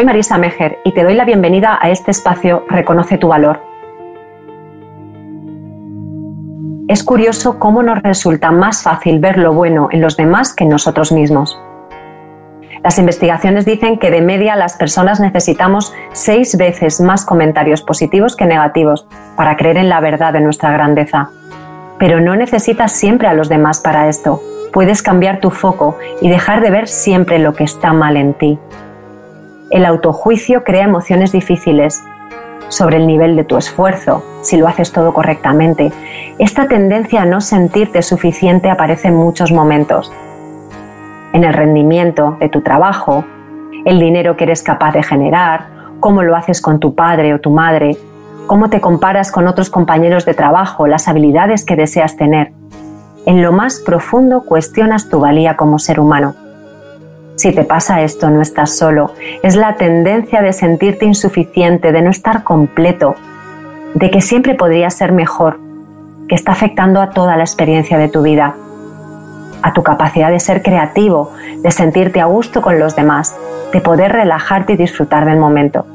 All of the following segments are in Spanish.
soy Marisa Mejer y te doy la bienvenida a este espacio Reconoce tu valor. Es curioso cómo nos resulta más fácil ver lo bueno en los demás que en nosotros mismos. Las investigaciones dicen que de media las personas necesitamos seis veces más comentarios positivos que negativos para creer en la verdad de nuestra grandeza. Pero no necesitas siempre a los demás para esto. Puedes cambiar tu foco y dejar de ver siempre lo que está mal en ti. El autojuicio crea emociones difíciles sobre el nivel de tu esfuerzo, si lo haces todo correctamente. Esta tendencia a no sentirte suficiente aparece en muchos momentos, en el rendimiento de tu trabajo, el dinero que eres capaz de generar, cómo lo haces con tu padre o tu madre, cómo te comparas con otros compañeros de trabajo, las habilidades que deseas tener. En lo más profundo cuestionas tu valía como ser humano. Si te pasa esto, no estás solo. Es la tendencia de sentirte insuficiente, de no estar completo, de que siempre podría ser mejor, que está afectando a toda la experiencia de tu vida a tu capacidad de ser creativo, de sentirte a gusto con los demás, de poder relajarte y disfrutar del momento.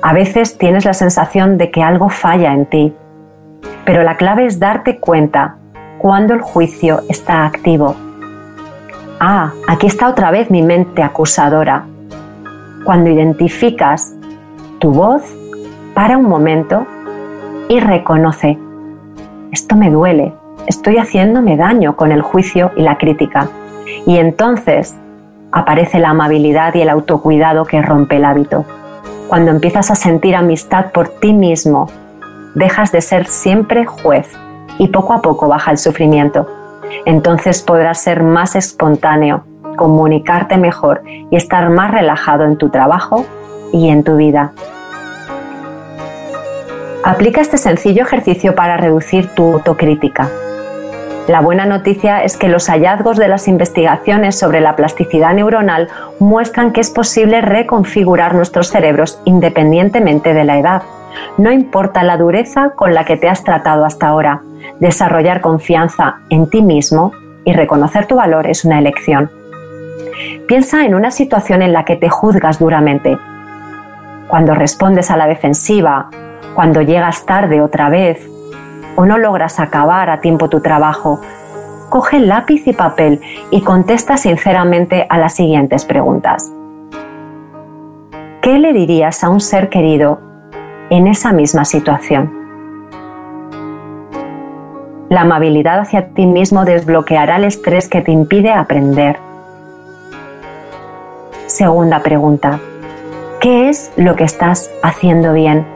A veces tienes la sensación de que algo falla en ti, pero la clave es darte cuenta cuando el juicio está activo. Ah, aquí está otra vez mi mente acusadora. Cuando identificas tu voz, para un momento y reconoce, esto me duele, estoy haciéndome daño con el juicio y la crítica. Y entonces aparece la amabilidad y el autocuidado que rompe el hábito. Cuando empiezas a sentir amistad por ti mismo, dejas de ser siempre juez y poco a poco baja el sufrimiento. Entonces podrás ser más espontáneo, comunicarte mejor y estar más relajado en tu trabajo y en tu vida. Aplica este sencillo ejercicio para reducir tu autocrítica. La buena noticia es que los hallazgos de las investigaciones sobre la plasticidad neuronal muestran que es posible reconfigurar nuestros cerebros independientemente de la edad. No importa la dureza con la que te has tratado hasta ahora, desarrollar confianza en ti mismo y reconocer tu valor es una elección. Piensa en una situación en la que te juzgas duramente. Cuando respondes a la defensiva, cuando llegas tarde otra vez, o no logras acabar a tiempo tu trabajo, coge lápiz y papel y contesta sinceramente a las siguientes preguntas. ¿Qué le dirías a un ser querido en esa misma situación? La amabilidad hacia ti mismo desbloqueará el estrés que te impide aprender. Segunda pregunta. ¿Qué es lo que estás haciendo bien?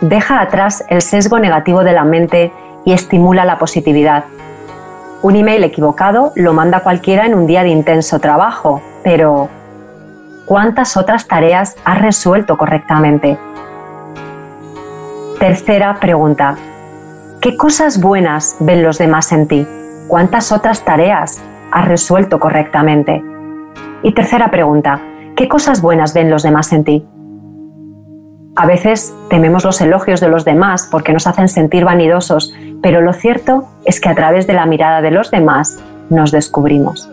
deja atrás el sesgo negativo de la mente y estimula la positividad. Un email equivocado lo manda cualquiera en un día de intenso trabajo, pero ¿cuántas otras tareas has resuelto correctamente? Tercera pregunta. ¿Qué cosas buenas ven los demás en ti? ¿Cuántas otras tareas has resuelto correctamente? Y tercera pregunta. ¿Qué cosas buenas ven los demás en ti? A veces tememos los elogios de los demás porque nos hacen sentir vanidosos, pero lo cierto es que a través de la mirada de los demás nos descubrimos.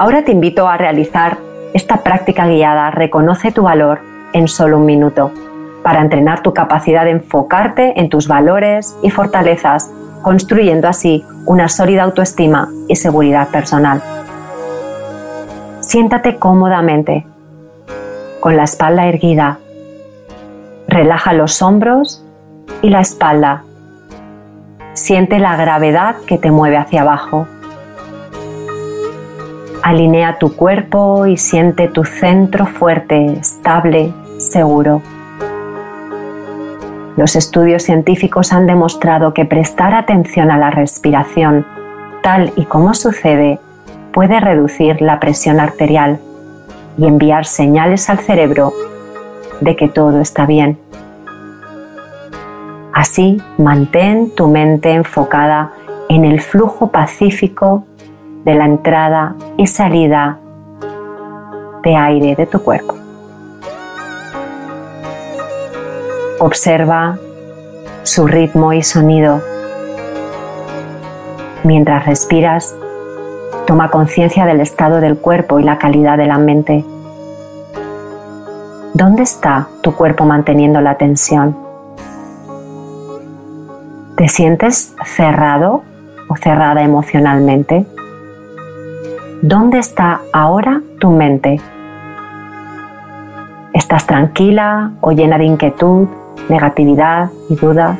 Ahora te invito a realizar esta práctica guiada Reconoce tu valor en solo un minuto, para entrenar tu capacidad de enfocarte en tus valores y fortalezas, construyendo así una sólida autoestima y seguridad personal. Siéntate cómodamente con la espalda erguida. Relaja los hombros y la espalda. Siente la gravedad que te mueve hacia abajo. Alinea tu cuerpo y siente tu centro fuerte, estable, seguro. Los estudios científicos han demostrado que prestar atención a la respiración, tal y como sucede, puede reducir la presión arterial y enviar señales al cerebro de que todo está bien. Así, mantén tu mente enfocada en el flujo pacífico de la entrada y salida de aire de tu cuerpo. Observa su ritmo y sonido. Mientras respiras, Toma conciencia del estado del cuerpo y la calidad de la mente. ¿Dónde está tu cuerpo manteniendo la tensión? ¿Te sientes cerrado o cerrada emocionalmente? ¿Dónde está ahora tu mente? ¿Estás tranquila o llena de inquietud, negatividad y duda?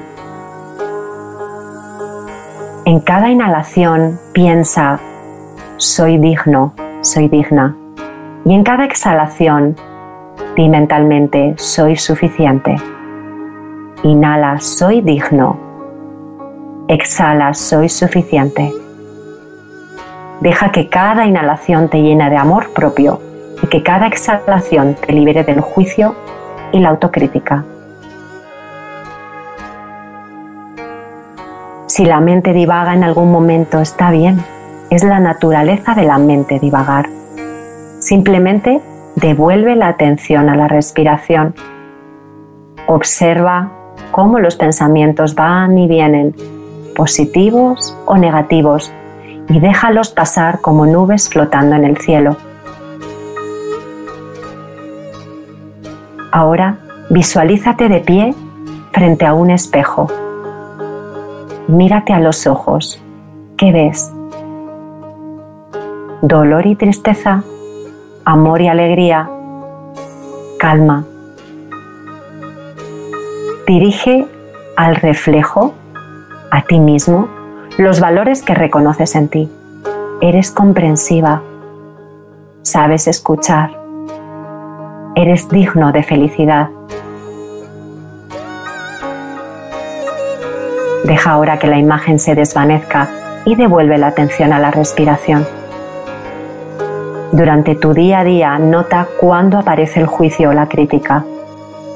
En cada inhalación piensa, soy digno, soy digna. Y en cada exhalación, di mentalmente, soy suficiente. Inhala, soy digno. Exhala, soy suficiente. Deja que cada inhalación te llene de amor propio y que cada exhalación te libere del juicio y la autocrítica. Si la mente divaga en algún momento, está bien. Es la naturaleza de la mente divagar. Simplemente devuelve la atención a la respiración. Observa cómo los pensamientos van y vienen, positivos o negativos, y déjalos pasar como nubes flotando en el cielo. Ahora visualízate de pie frente a un espejo. Mírate a los ojos. ¿Qué ves? Dolor y tristeza, amor y alegría, calma. Dirige al reflejo, a ti mismo, los valores que reconoces en ti. Eres comprensiva, sabes escuchar, eres digno de felicidad. Deja ahora que la imagen se desvanezca y devuelve la atención a la respiración. Durante tu día a día nota cuándo aparece el juicio o la crítica.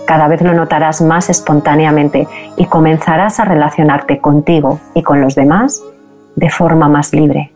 Cada vez lo notarás más espontáneamente y comenzarás a relacionarte contigo y con los demás de forma más libre.